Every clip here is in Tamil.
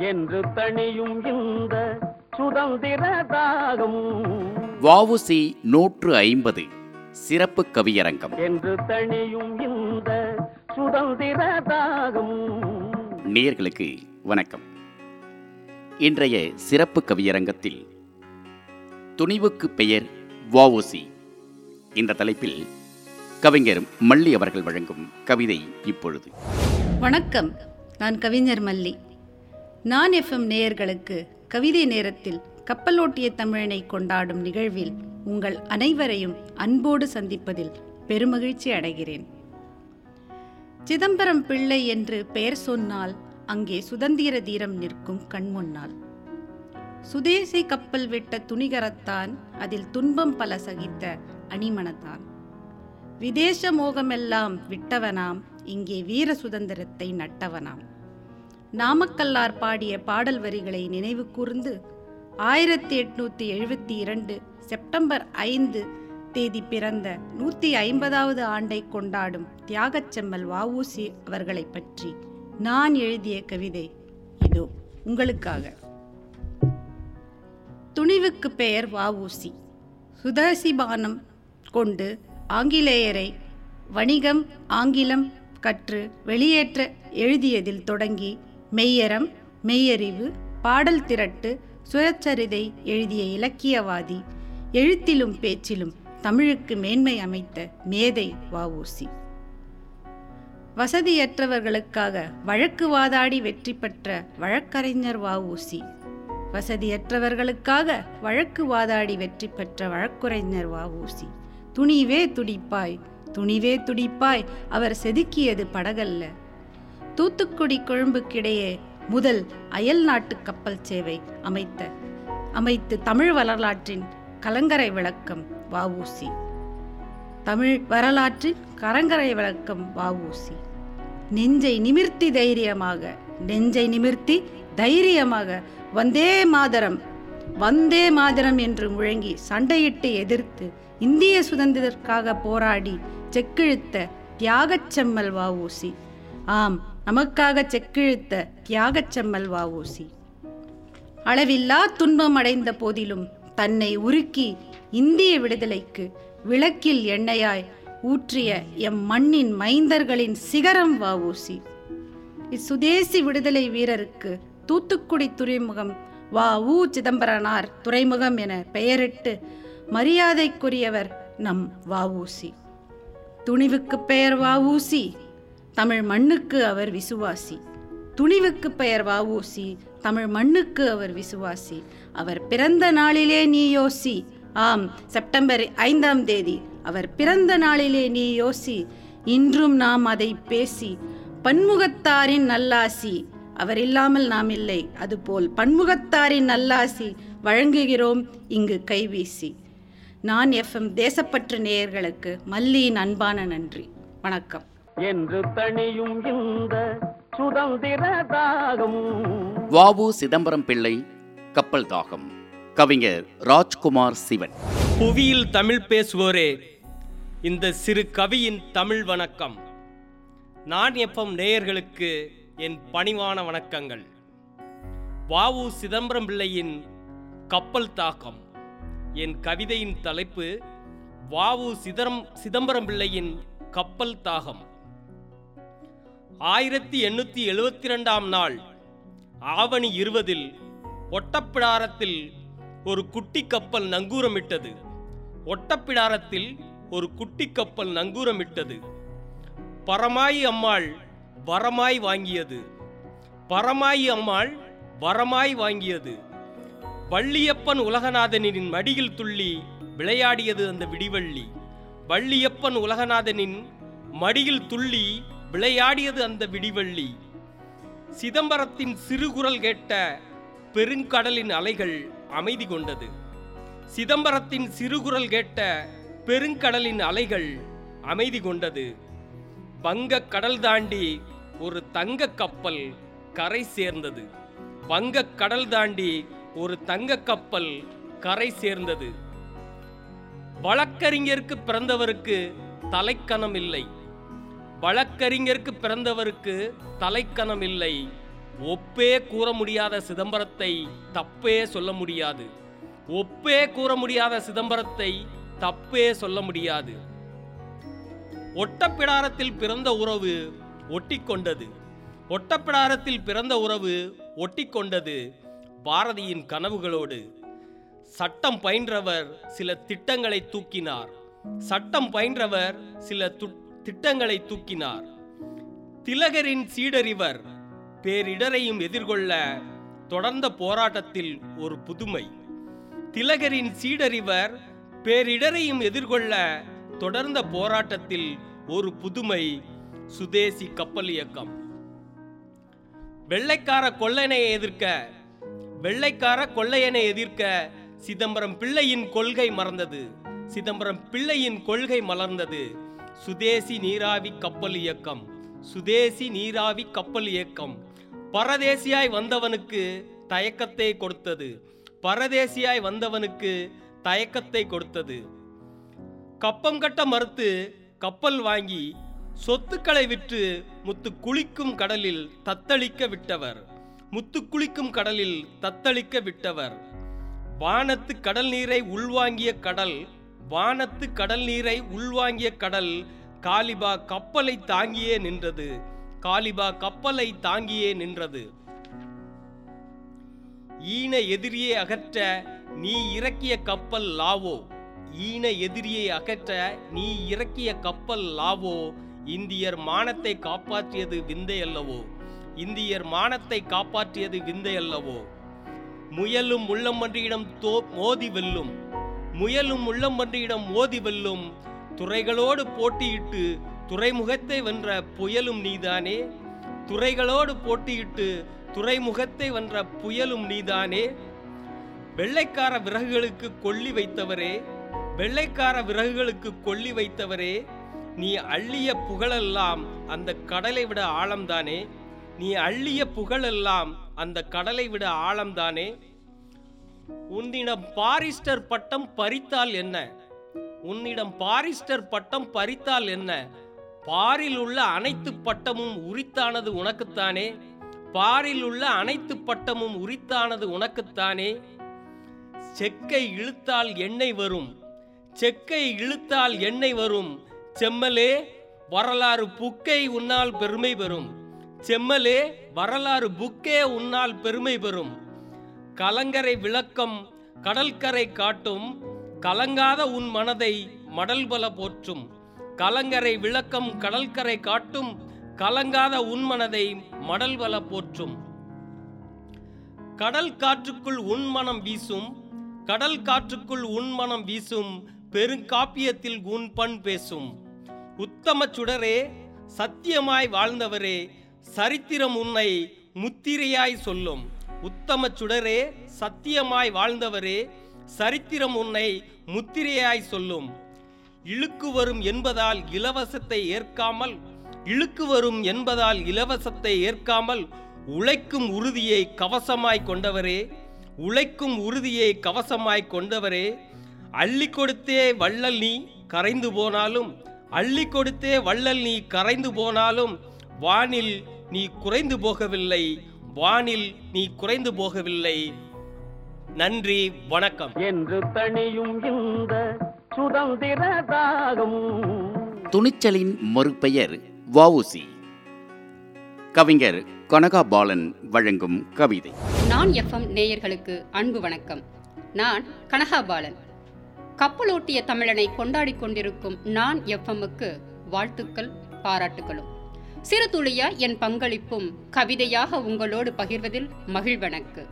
என்று தணியும் இந்த சுதந்திர தாகம் வஉசி நூற்று ஐம்பது சிறப்பு கவியரங்கம். என்று தணியும் இந்த சுதந்திர தாகம் நேயர்களுக்கு வணக்கம். இன்றைய சிறப்பு கவியரங்கத்தில் துணிவுக்கு பெயர் வஉசி இந்த தலைப்பில் கவிஞர் மல்லி அவர்கள் வழங்கும் கவிதை இப்பொழுது. வணக்கம். நான் கவிஞர் மல்லி. நான் எஃப்எம் நேயர்களுக்கு கவிதை நேரத்தில் கப்பலோட்டிய தமிழனை கொண்டாடும் நிகழ்வில் உங்கள் அனைவரையும் அன்போடு சந்திப்பதில் பெருமகிழ்ச்சி அடைகிறேன். சிதம்பரம் பிள்ளை என்று பெயர் சொன்னால் அங்கே சுதந்திர தீரம் நிற்கும் கண்முன்னால் சுதேசி கப்பல் விட்ட துணிகரத்தான் அதில் துன்பம் பல சகித்த அணிமனத்தான். விதேச மோகமெல்லாம் விட்டவனாம் இங்கே வீர சுதந்திரத்தை நட்டவனாம். நாமக்கல்லார் பாடிய பாடல் வரிகளை நினைவு கூர்ந்து ஆயிரத்தி எட்நூத்தி எழுபத்தி இரண்டு செப்டம்பர் ஐந்து தேதி பிறந்த நூத்தி ஐம்பதாவது ஆண்டை கொண்டாடும் தியாகச்செம்மல் வஉசி அவர்களை பற்றி நான் எழுதிய கவிதை இதோ உங்களுக்காக. துணிவுக்கு பெயர் வஉசி சுதர்சிபானம் கொண்டு ஆங்கிலேயரை வணிகம் ஆங்கிலம் கற்று வெளியேற்ற எழுதியதில் தொடங்கி மெய்யரம் மெய்யறிவு பாடல் திரட்டு சுயச்சரிதை எழுதிய இலக்கியவாதி எழுத்திலும் பேச்சிலும் தமிழுக்கு மேன்மை அமைத்த மேதை வஉசி. வசதியற்றவர்களுக்காக வழக்கு வாதாடி வெற்றி பெற்ற வழக்கறிஞர் வஉசி. வசதியற்றவர்களுக்காக வழக்கு வாதாடி வெற்றி பெற்ற வழக்குரைஞர் வஉசி. துணிவே துடிப்பாய் துணிவே துடிப்பாய் அவர் செதுக்கியது படகல்ல. தூத்துக்குடி கொழும்புக்கிடையே முதல் அயல் நாட்டு கப்பல் சேவை அமைத்த அமைத்து தமிழ் வரலாற்றின் கலங்கரை விளக்கம் வாவூசி தமிழ் வரலாற்றின் கலங்கரை விளக்கம் வாவூசி நெஞ்சை நிமிர்த்தி தைரியமாக நெஞ்சை நிமிர்த்தி தைரியமாக வந்தே மாதரம் வந்தே மாதரம் என்று முழங்கி சண்டையிட்டு எதிர்த்து இந்திய சுதந்திரத்திற்காக போராடி செக்கிழுத்த தியாகச்செம்மல் வாவூசி ஆம் நமக்காக செக்கிழுத்த தியாகச்செம்மல் வாவூசி. அளவில்லா துன்பம் அடைந்த போதிலும் தன்னை உருக்கி இந்திய விடுதலைக்கு விளக்கில் எண்ணெயாய் ஊற்றிய எம் மண்ணின் மைந்தர்களின் சிகரம் வாவூசி. இச்சுதேசி விடுதலை வீரருக்கு தூத்துக்குடி துறைமுகம் வா உ சிதம்பரனார் துறைமுகம் என பெயரிட்டு மரியாதைக்குரியவர் நம் வாவூசி. துணிவுக்கு பெயர் வாவூசி. தமிழ் மண்ணுக்கு அவர் விசுவாசி. துணிவுக்கு பெயர் வாவூசி தமிழ் மண்ணுக்கு அவர் விசுவாசி. அவர் பிறந்த நாளிலே நீ யோசி. ஆம் செப்டம்பர் ஐந்தாம் தேதி. அவர் பிறந்த நாளிலே நீ யோசி. இன்றும் நாம் அதை பேசி. பன்முகத்தாரின் நல்லாசி. அவர் இல்லாமல் நாம் இல்லை. அதுபோல் பன்முகத்தாரின் நல்லாசி வழங்குகிறோம் இங்கு கைவீசி நான் எஃப்எம் தேசப்பற்று நேயர்களுக்கு மல்லியின் அன்பான நன்றி. வணக்கம். என்று தணியும் இந்த சுதந்திர தாகம். வஉ சிதம்பரம் பிள்ளை கப்பல் தாகம். கவிஞர் ராஜ்குமார் சிவன். புவியில் தமிழ் பேசுவோரே இந்த சிறு கவியின் தமிழ் வணக்கம். நான் எப்பம் நேயர்களுக்கு என் பணிவான வணக்கங்கள். வாவு சிதம்பரம் பிள்ளையின் கப்பல் தாக்கம் என் கவிதையின் தலைப்பு வாவு சிதரம் சிதம்பரம் பிள்ளையின் கப்பல் தாகம். ஆயிரத்தி எண்ணூத்தி எழுபத்தி ரெண்டாம் நாள் ஆவணி இருபதில் ஒட்டப்பிடாரத்தில் ஒரு குட்டி கப்பல் நங்கூரமிட்டது. ஒட்டப்பிடாரத்தில் ஒரு குட்டி கப்பல் நங்கூரமிட்டது. பரமாயி அம்மாள் வரமாய் வாங்கியது. பரமாயி அம்மாள் வரமாய் வாங்கியது. வள்ளியப்பன் உலகநாதனின் மடியில் துள்ளி விளையாடியது அந்த விடிவள்ளி. வள்ளியப்பன் உலகநாதனின் மடியில் துள்ளி விளையாடியது அந்த விடிவள்ளி. சிதம்பரத்தின் சிறுகுரல் கேட்ட பெருங்கடலின் அலைகள் அமைதி கொண்டது. சிதம்பரத்தின் சிறுகுரல் கேட்ட பெருங்கடலின் அலைகள் அமைதி கொண்டது. வங்க கடல் தாண்டி ஒரு தங்க கப்பல் கரை சேர்ந்தது. வங்க கடல் தாண்டி ஒரு தங்க கப்பல் கரை சேர்ந்தது. வழக்கறிஞருக்கு பிறந்தவருக்கு தலைக்கணம் இல்லை. வழக்கறிஞருக்கு பிறந்தவருக்கு தலைக்கணம் இல்லை. ஒப்பே கூற முடியாத சிதம்பரத்தை தப்பே சொல்ல முடியாது. ஒப்பே கூற முடியாத சிதம்பரத்தை தப்பே சொல்ல முடியாது. ஒட்டப்பிடாரத்தில் பிறந்த உறவு ஒட்டிக்கொண்டது. ஒட்டப்பிடாரத்தில் பிறந்த உறவு ஒட்டிக்கொண்டது பாரதியின் கனவுகளோடு. சட்டம் பயின்றவர் சில திட்டங்களை தூக்கினார். சட்டம் பயின்றவர் சில திட்டங்களை தூக்கினார். திலகரின் சீடறிவர் பேரிடரையும் எதிர்கொள்ள தொடர்ந்த போராட்டத்தில் ஒரு புதுமை. திலகரின் சீடறிவர் பேரிடரையும் எதிர்கொள்ள தொடர்ந்த போராட்டத்தில் ஒரு புதுமை சுதேசி கப்பல் இயக்கம். வெள்ளைக்கார கொள்ளையனை எதிர்க்க வெள்ளைக்கார கொள்ளையனை எதிர்க்க சிதம்பரம் பிள்ளையின் கொள்கை மறந்தது. சிதம்பரம் பிள்ளையின் கொள்கை மலர்ந்தது. சுதேசி நீராவி கப்பல் இயக்கம். சுதேசி நீராவி கப்பல் இயக்கம். பரதேசியாய் வந்தவனுக்கு தயக்கத்தை கொடுத்தது. பரதேசியாய் வந்தவனுக்கு தயக்கத்தை கொடுத்தது. கப்பம் கட்ட மறுத்து கப்பல் வாங்கி சொத்துக்களை விற்று முத்து குளிக்கும் கடலில் தத்தளிக்க விட்டவர். முத்து குளிக்கும் கடலில் தத்தளிக்க விட்டவர். வானத்து கடல் நீரை உள்வாங்கிய கடல் வானத்து கடல் நீரை உள்வாங்கிய கடல் காலிபா கப்பலை தாங்கியே நின்றது. காலிபா கப்பலை தாங்கியே நின்றது. ஈன எதிரியை அகற்ற நீ இறக்கிய கப்பல் லாவோ? ஈன எதிரியை அகற்ற நீ இறக்கிய கப்பல் லாவோ? இந்தியர் மானத்தை காப்பாற்றியது விந்தை அல்லவோ இந்தியர் மானத்தை காப்பாற்றியது விந்தை அல்லவோ முயலும் உள்ளம்பன்றியிடம் தோ மோதி வெல்லும். முயலும் உள்ளம்பன்றியிடம் மோதி வெல்லும். துறைகளோடு போட்டியிட்டு துறைமுகத்தை வென்ற புயலும் நீதானே? துறைகளோடு போட்டியிட்டு துறைமுகத்தை வென்ற புயலும் நீதானே? வெள்ளைக்கார விறகுகளுக்கு கொள்ளி வைத்தவரே? வெள்ளைக்கார விறகுகளுக்கு கொள்ளி வைத்தவரே? நீ அள்ளிய புகழெல்லாம் அந்த கடலை விட ஆழம்தானே? நீ அள்ளிய புகழெல்லாம் அந்த கடலை விட ஆழம்தானே? உன்னிடம் பாரிஸ்டர் பட்டம் பறித்தால் என்ன? உன்னிடம் பாரிஸ்டர் பட்டம் பறித்தால் என்ன? பாரில் உள்ள அனைத்து பட்டமும் உரித்தானது உனக்குத்தானே? பாரில் உள்ள அனைத்து பட்டமும் உரித்தானது உனக்குத்தானே? செக்கை இழுத்தால் எண்ணெய் வரும். செக்கை இழுத்தால் எண்ணெய் வரும். செம்மலே வரலாறு புக்கை உன்னால் பெருமை பெறும். செம்மலே வரலாறு புக்கே உன்னால் பெருமை பெறும். கலங்கரை விளக்கம் கடற்கரை காட்டும் கலங்காத உன் மனதை மடல் பல போற்றும். கலங்கரை விளக்கம் கடல்கரை காட்டும் கலங்காத உன் மனதை மடல் பல போற்றும். கடல் காற்றுக்குள் உன் மனம் வீசும் கடல் காற்றுக்குள் உன் மனம் வீசும் பெருங்காப்பியத்தில் உன் பண் பேசும். உத்தம சுடரே சத்தியமாய் வாழ்ந்தவரே சரித்திரம் உன்னை முத்திரையாய் சொல்லும். உத்தம சுடரே சத்தியமாய் வாழ்ந்தவரே சரித்திரம் உன்னை முத்திரையாய் சொல்லும். இழுக்கு வரும் என்பதால் இலவசத்தை ஏற்காமல் இழுக்கு வரும் என்பதால் இலவசத்தை ஏற்காமல் உழைக்கும் உறுதியை கவசமாய் கொண்டவரே உழைக்கும் உறுதியை கவசமாய் கொண்டவரே அள்ளி கொடுத்தே வள்ளல் நீ கரைந்து போனாலும் அள்ளி கொடுத்தே வள்ளல் நீ கரைந்து போனாலும் வானில் நீ குறைந்து போகவில்லை. வானில் நீ குறைந்து போகவில்லை. நன்றி வணக்கம். என்று தணியும் இந்த சுதந்திர தாகம் துணிச்சலின் மறுபெயர் வஉசி கவிஞர் கனகாபாலன் வழங்கும் கவிதை. நான் எஃப்எம் நேயர்களுக்கு அன்பு வணக்கம். நான் கனகாபாலன். கப்பலோட்டிய தமிழனை கொண்டாடிக் கொண்டிருக்கும் நான் எஃப்எம்முக்கு வாழ்த்துக்கள் பாராட்டுகளும் சிறுதுளியா என் பங்களிப்பும் கவிதையாக உங்களோடு பகிர்வதில் மகிழ்வனக்கு.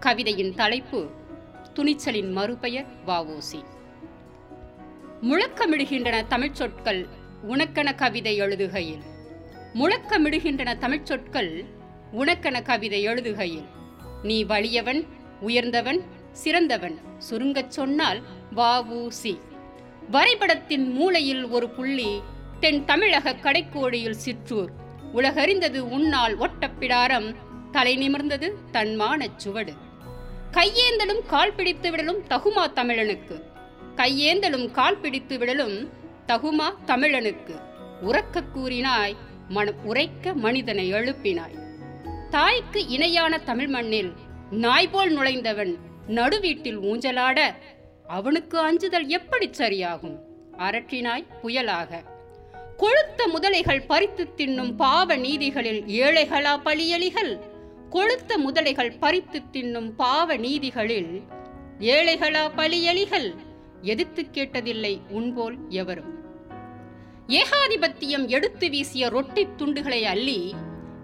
கவிதையின் தலைப்பு துணிச்சலின் மறுபெயர் வாவோசி. முழக்கமிடுகின்றன தமிழ்ச் சொற்கள் உனக்கென கவிதை எழுதுகையில். முழக்கமிடுகின்றன தமிழ்ச் சொற்கள் உனக்கென கவிதை எழுதுகையில். நீ வலியவன் உயர்ந்தவன் சிறந்தவன் சுருங்கச் சொன்னால் வஉசி வரைபடத்தின் மூலையில் ஒரு புள்ளி தென் தமிழக கடைக்கோடியில் சிற்றூர். உலகறிந்தது உன்னால் ஒட்டப்பிடாரம். தலை நிமிர்ந்தது தன்மானச் சுவடு. கையேந்தலும் கால் பிடித்து விடலும் தகுமா தமிழனுக்கு. கையேந்தலும் கால் பிடித்து விடலும் தகுமா தமிழனுக்கு. உறக்க கூறினாய் மனம் உரைக்க மனிதனை எழுப்பினாய். தாய்க்கு இணையான தமிழ் மண்ணில் நாய் போல் நுழைந்தவன் நடுவீட்டில் ஊஞ்சலாட அவனுக்கு அஞ்சுதல் எப்படி சரியாகும்? அரற்றினாய் புயலாக. கொழுத்த முதலைகள் பறித்து தின்னும் பாவ நீதிகளில் ஏழைகளா பழியலிகள் கொழுத்த முதலைகள் பறித்து தின்னும் பாவ நீதிகளில் ஏழைகளா பழியலிகள் எதிர்த்து கேட்டதில்லை உன்போல் எவரும். ஏகாதிபத்தியம் எடுத்து வீசிய ரொட்டி துண்டுகளை அள்ளி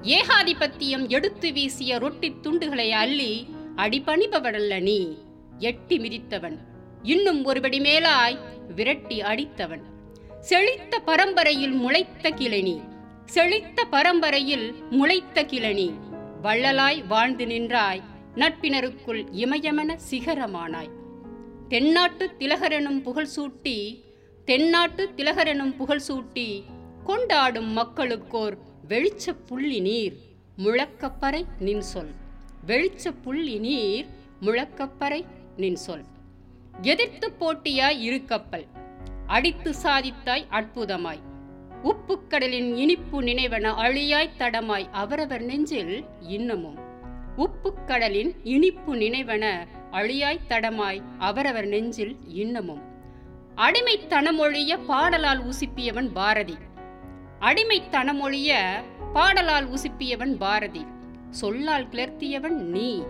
ஏகாதிபத்தியம் எடுத்து வீசிய ரொட்டி துண்டுகளை அள்ளி அடிபணிபவனல்ல நீ எட்டி மிதித்தவன். இன்னும் ஒருபடி மேலாய் விரட்டி அடித்தவன். செழித்த பரம்பரையில் முளைத்த கிளனி. செழித்த பரம்பரையில் முளைத்த கிளனி. வள்ளலாய் வாழ்ந்து நின்றாய் நட்பினருக்குள் இமயமென சிகரமானாய். தென்னாட்டு திலகரெனும் புகழ் சூட்டி தென்னாட்டு திலகரெனும் புகழ் சூட்டி கொண்டாடும் மக்களுக்கோர் வெளிச்ச புள்ளி நீர் முழக்கப்பறை நின் சொல். வெளிச்ச புள்ளி நீர் முழக்கப்பறை நின் சொல். எதிர்த்து போட்டியாய் இரு கப்பல் அடித்து சாதித்தாய் அற்புதமாய். உப்புக்கடலின் இனிப்பு நினைவென அழியாய் தடமாய் அவரவர் நெஞ்சில் இன்னமும். உப்புக்கடலின் இனிப்பு நினைவென அழியாய் தடமாய் அவரவர் நெஞ்சில் இன்னமும். அடிமைத்தனமொழிய பாடலால் உசிப்பியவன் பாரதி. அடிமைத்தனமொழிய பாடலால் உசிப்பியவன் பாரதி. சொல்லால் கிளர்த்தியவன் நீ.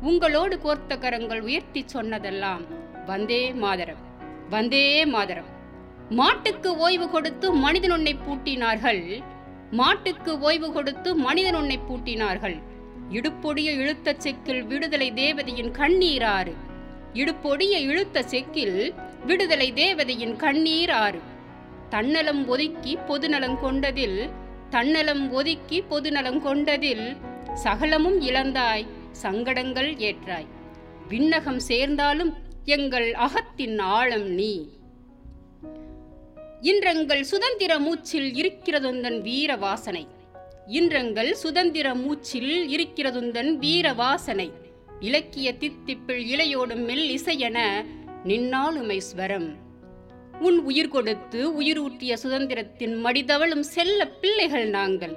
உங்களோடு கோர்த்த கரங்கள் உயர்த்தி சொன்னதெல்லாம் வந்தே மாதரம். வந்தே மாதரம். மாட்டுக்கு ஓய்வு கொடுத்து மனிதன் உன்னை பூட்டினார்கள். மாட்டுக்கு ஓய்வு கொடுத்து மனிதன் உன்னை பூட்டினார்கள். இடுப்பொடிய இழுத்த செக்கில் விடுதலை தேவதையின் கண்ணீர் ஆறு. இடுப்பொடிய இழுத்த செக்கில் விடுதலை தேவதையின் கண்ணீர் ஆறு. தன்னலம் ஒதுக்கி பொதுநலம் கொண்டதில் தன்னலம் ஒதுக்கி பொதுநலம் கொண்டதில் சகலமும் இழந்தாய் சங்கடங்கள் ஏற்றாய். விண்ணகம் சேர்ந்தாலும் எங்கள் அகத்தின் ஆழம் நீ. இன்றெங்கள் சுதந்திர மூச்சில் இருக்கிறதுந்தன் வீர வாசனை இன்றெங்கள் சுதந்திர மூச்சில் இருக்கிறதுந்தன் வீர வாசனை இலக்கிய தித்திப்பில் இலையோடும் மெல் இசையென நின்னாளுமை ஸ்வரம். உன் உயிர் கொடுத்து உயிரூட்டிய சுதந்திரத்தின் மடிதவளும் செல்ல பிள்ளைகள் நாங்கள்.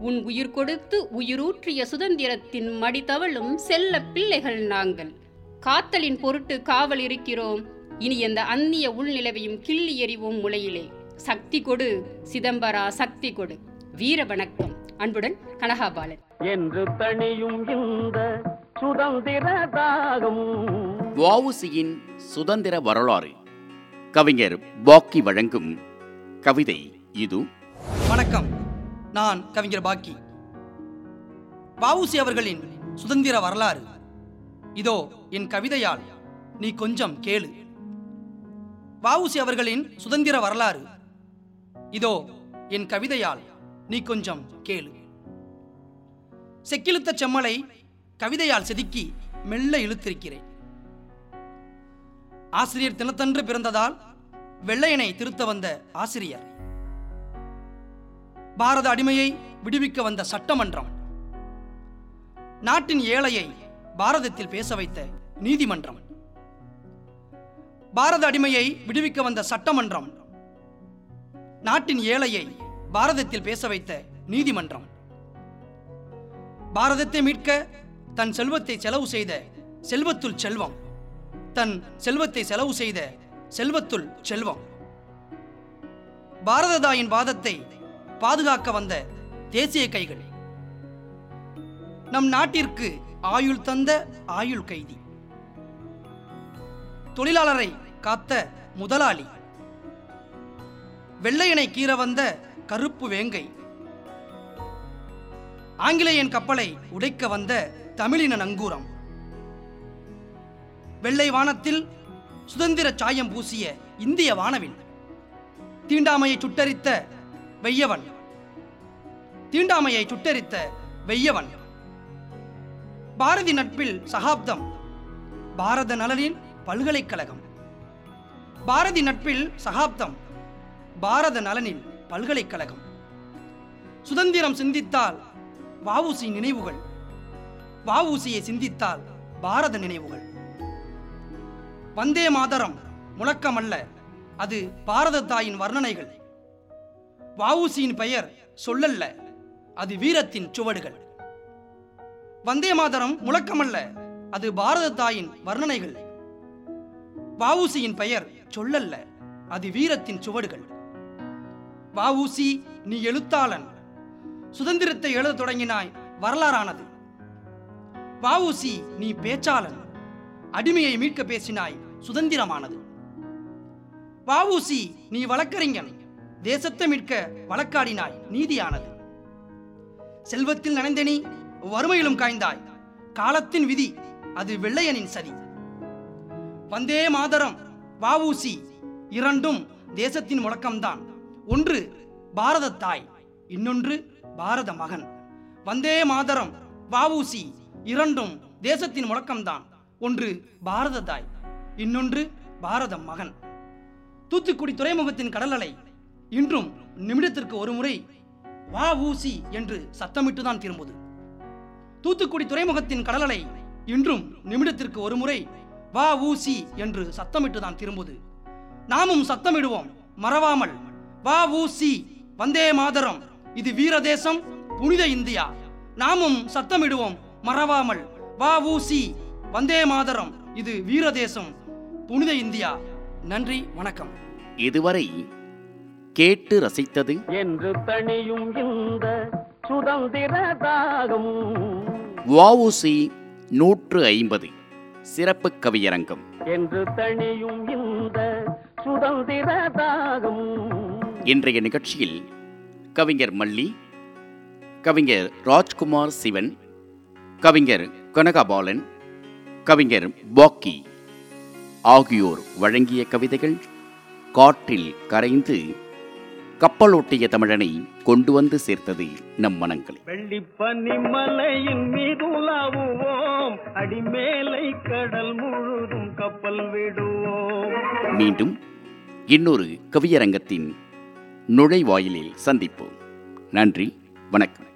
உன் உயிர் கொடுத்து உயிரூற்றிய சுதந்திரத்தின் மடிதவளும் செல்ல பிள்ளைகள் நாங்கள். காத்தலின் பொருட்டு காவல் இருக்கிறோம். இனி எந்த அந்நிய உள்நிலவையும் கிள்ளி எறிவோம் முளையிலே. சக்தி கொடு சிதம்பரா சக்தி கொடு. வீர வணக்கம். அன்புடன் கனகாபாலன். என்று தணியும் இந்த சுதந்திர தாகம். சுதந்திர வரலாறு. கவிஞர் பாக்கி வழங்கும் கவிதை இது. வணக்கம். நான் கவிஞர் பாக்கி. வஉசி அவர்களின் சுதந்திர வரலாறு. இதோ என் கவிதையால் நீ கொஞ்சம் கேளு. வாவுசி அவர்களின் சுதந்திர வரலாறு. இதோ என் கவிதையால் நீ கொஞ்சம் கேளு. செக்கிழுத்த செம்மலை கவிதையால் செதுக்கி மெல்ல இழுத்திருக்கிறேன். ஆசிரியர் தினத்தன்று பிறந்ததால் வெள்ளையனை திருத்த வந்த ஆசிரியர். பாரத அடிமையை விடுவிக்க வந்த சட்டமன்றம். நாட்டின் ஏழையை பாரதத்தில் பேச வைத்த நீதிமன்றம். பாரத அடிமையை விடுவிக்க வந்த சட்டமன்றம். நாட்டின் ஏழையை பாரதத்தில் பேச வைத்த நீதிமன்றம். பாரதத்தை மீட்க தன் செல்வத்தை செலவு செய்த செல்வத்துள் செல்வம். தன் செல்வத்தை செலவு செய்த செல்வத்துள் செல்வம். பாரததாயின் வாதத்தை பாதுகாக்க வந்த தேசிய கைகள். நம் நாட்டிற்கு ஆயுள் தந்த ஆயுள் கைதி. தொழிலாளரை காத்த முதலாளி. வெள்ளையனை கீற வந்த கருப்பு வேங்கை. ஆங்கிலேயன் கப்பலை உடைக்க வந்த தமிழின நங்கூரம். வெள்ளை வானத்தில் சுதந்திர சாயம் பூசிய இந்திய வானவில். தீண்டாமையை சுட்டரித்த வெய்யவன். தீண்டாமையை சுட்டரித்த வெய்யவன். பாரதி நட்பில் சகாப்தம். பாரத நலனின் பல்கலைக்கழகம். பாரதி நட்பில் சகாப்தம். பாரத நலனில் பல்கலைக்கழகம். சுதந்திரம் சிந்தித்தால் வஉசி நினைவுகள். வஉசியை சிந்தித்தால் பாரத நினைவுகள். வந்தே மாதரம் முழக்கமல்ல அது பாரத தாயின் வர்ணனைகள். வஉசியின் பெயர் சொல்லல்ல அது வீரத்தின் சுவடுகள். வந்தே மாதரம் முழக்கமல்ல அது பாரத தாயின் வர்ணனைகள். வஉசியின் பெயர் சொல்லல்ல. அது வீரத்தின் சுவடுகள். வாவூசி நீ எழுத்தாளன். சுதந்திரத்தை எழுதத் தொடங்கினாய் வரலாறானது. வாவூசி நீ பேச்சாளன். அடிமையை மீட்க பேசினாய் சுதந்திரமானது. வாவூசி நீ வழக்கறிஞன். தேசத்தை மீட்க வழக்காடினாய் நீதியானது. செல்வத்தில் நனைந்த நீ வறுமையிலும் காய்ந்தாய். காலத்தின் விதி அது வெள்ளையனின் சதி. வந்தே மாதரம் வஉசி இரண்டும் தேசத்தின் முழக்கம்தான். ஒன்று பாரத தாய் இன்னொன்று பாரத மகன் வந்தே மாதரம் வஉசி இரண்டும் தேசத்தின் முழக்கம்தான். ஒன்று பாரத தாய் இன்னொன்று பாரத மகன் தூத்துக்குடி துறைமுகத்தின் கடல் அலை இன்றும் நிமிடத்திற்கு ஒரு முறை வா ஊசி என்று சத்தமிட்டுதான் திரும்புது. தூத்துக்குடி துறைமுகத்தின் கடல் அலை இன்றும் நிமிடத்திற்கு ஒரு முறை வா ஊசி என்று சத்தமிட்டுதான் திரும்புது நாமும் சத்தமிடுவோம் மறவாமல். வா ஊசி வந்தே மாதரம். இது வீர தேசம் புனித இந்தியா. நாமும் சத்தமிடுவோம் மறவாமல். வா ஊசி வந்தே மாதரம். இது வீர தேசம் புனித இந்தியா. நன்றி வணக்கம். இதுவரை கேட்டு ரசித்தது என்று தணியும் இந்த சுதந்திர தாகம். நூற்று ஐம்பது. சிறப்பு கவியரங்கம். என்று தணியும் இந்த சுதந்திர தாகம். இன்றைய நிகழ்ச்சியில் கவிஞர் மல்லி கவிஞர் ராஜ்குமார் சிவன் கவிஞர் கனகபாலன் கவிஞர் பாக்கி ஆகியோர் வழங்கிய கவிதைகள் காற்றில் கரைந்து கப்பலோட்டிய தமிழனை கொண்டு வந்து சேர்த்தது நம் மனங்களில். வெள்ளிப்பனி மலையின் மீது அடிமேலை கடல் முழுதும் கப்பல் விடுவோம். மீண்டும் இன்னொரு கவியரங்கத்தின் நுழைவாயிலில் சந்திப்போம். நன்றி வணக்கம்.